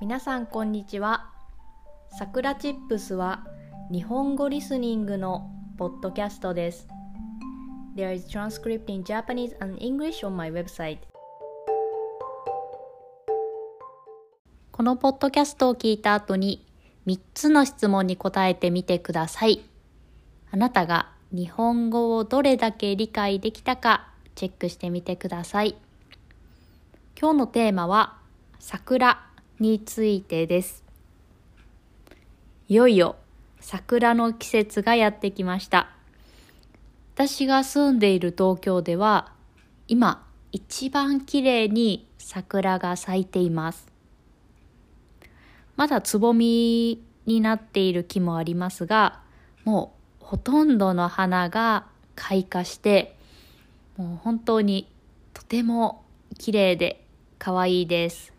皆さんこんにちは。さくらチップスは日本語リスニングのポッドキャストです。There is transcript in Japanese and English on my website. このポッドキャストを聞いた後に3つの質問に答えてみてください。あなたが日本語をどれだけ理解できたかチェックしてみてください。今日のテーマは桜についてです。いよいよ桜の季節がやってきました。私が住んでいる東京では今一番綺麗に桜が咲いています。まだつぼみになっている木もありますが、もうほとんどの花が開花してもう本当にとても綺麗で可愛いです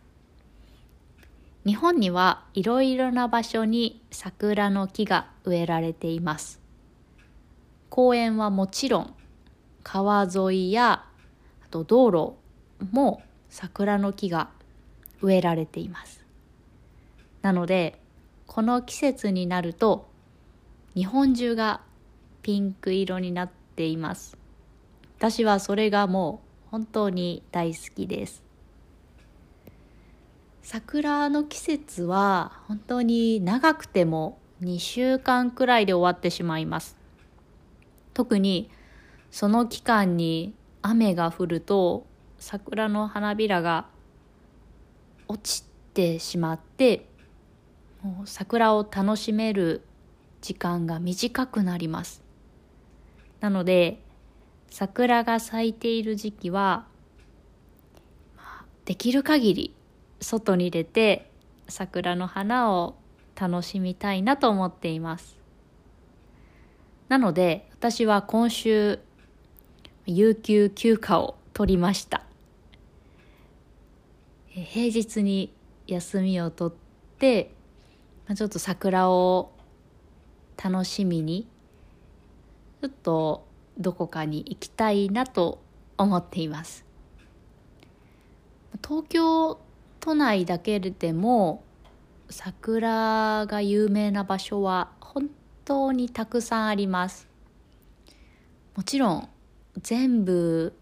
日本にはいろいろな場所に桜の木が植えられています。公園はもちろん川沿いやあと道路も桜の木が植えられています。なのでこの季節になると日本中がピンク色になっています。私はそれがもう本当に大好きです。桜の季節は本当に長くても2週間くらいで終わってしまいます。特にその期間に雨が降ると桜の花びらが落ちてしまってもう桜を楽しめる時間が短くなります。なので桜が咲いている時期はできる限り外に出て桜の花を楽しみたいなと思っています。なので私は今週有給休暇を取りました。平日に休みを取ってちょっと桜を楽しみにちょっとどこかに行きたいなと思っています。東京都内だけでも桜が有名な場所は本当にたくさんあります。もちろん全部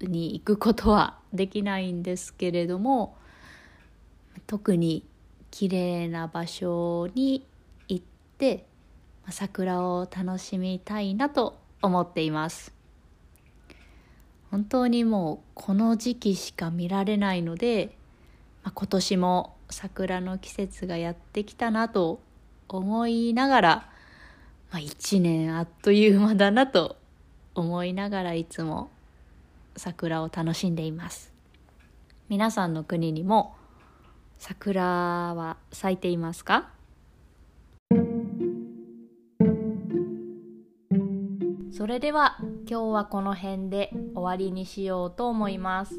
に行くことはできないんですけれども特に綺麗な場所に行って桜を楽しみたいなと思っています。本当にもうこの時期しか見られないので、まあ、今年も桜の季節がやってきたなと思いながら、まあ、1年あっという間だなと思いながらいつも桜を楽しんでいます皆さんの国にも桜は咲いていますか？それでは今日はこの辺で終わりにしようと思います。